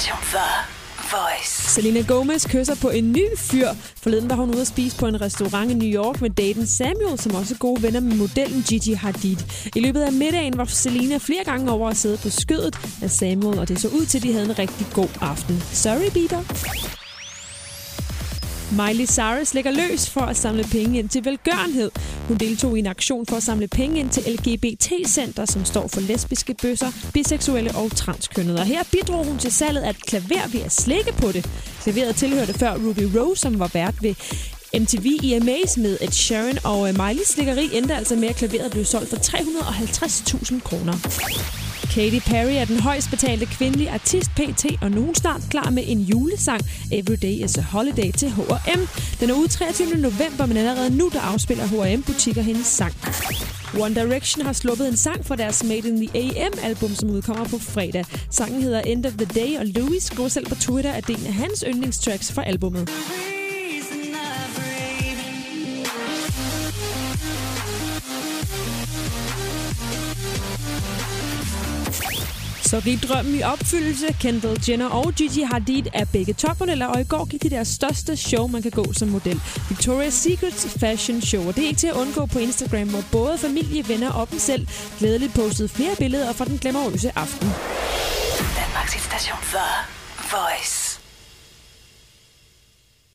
station The Voice. Selena Gomez kysser på en ny fyr. Forleden var hun ude at spise på en restaurant i New York med Daten Samuel, som også er gode venner med modellen Gigi Hadid. I løbet af middagen var Selena flere gange over at sidde på skødet af Samuel, og det så ud til, at de havde en rigtig god aften. Sorry, Bieber. Miley Cyrus lægger løs for at samle penge ind til velgørenhed. Hun deltog i en aktion for at samle penge ind til LGBT-center, som står for lesbiske bøsser, biseksuelle og transkønnede. Og her bidrog hun til salget af et klaver ved at slikke på det. Klaveret tilhørte før Ruby Rose, som var vært ved MTV EMA's med Ed Sheeran, og øh, Miley's slikkeri endte altså med, at klaveret blev solgt for 350.000 kroner. Katy Perry er den højst betalte kvindelige artist PT, og nu er snart klar med en julesang, Everyday is a Holiday til H&M. Den er ude 23. november, men allerede nu der afspiller H&M butikker hendes sang. One Direction har sluppet en sang for deres Made in the AM-album, som udkommer på fredag. Sangen hedder End of the Day, og Louis skriver selv på Twitter, at det er en af hans yndlingstracks fra albummet. Så gik drømmen i opfyldelse. Kendall Jenner og Gigi Hadid er begge topmodeller, og i går gik de deres største show, man kan gå som model. Victoria's Secrets Fashion Show, og det er ikke til at undgå på Instagram, hvor både familie, venner og dem selv glædeligt postede flere billeder fra den glamourøse aften. Danmarks station The Voice.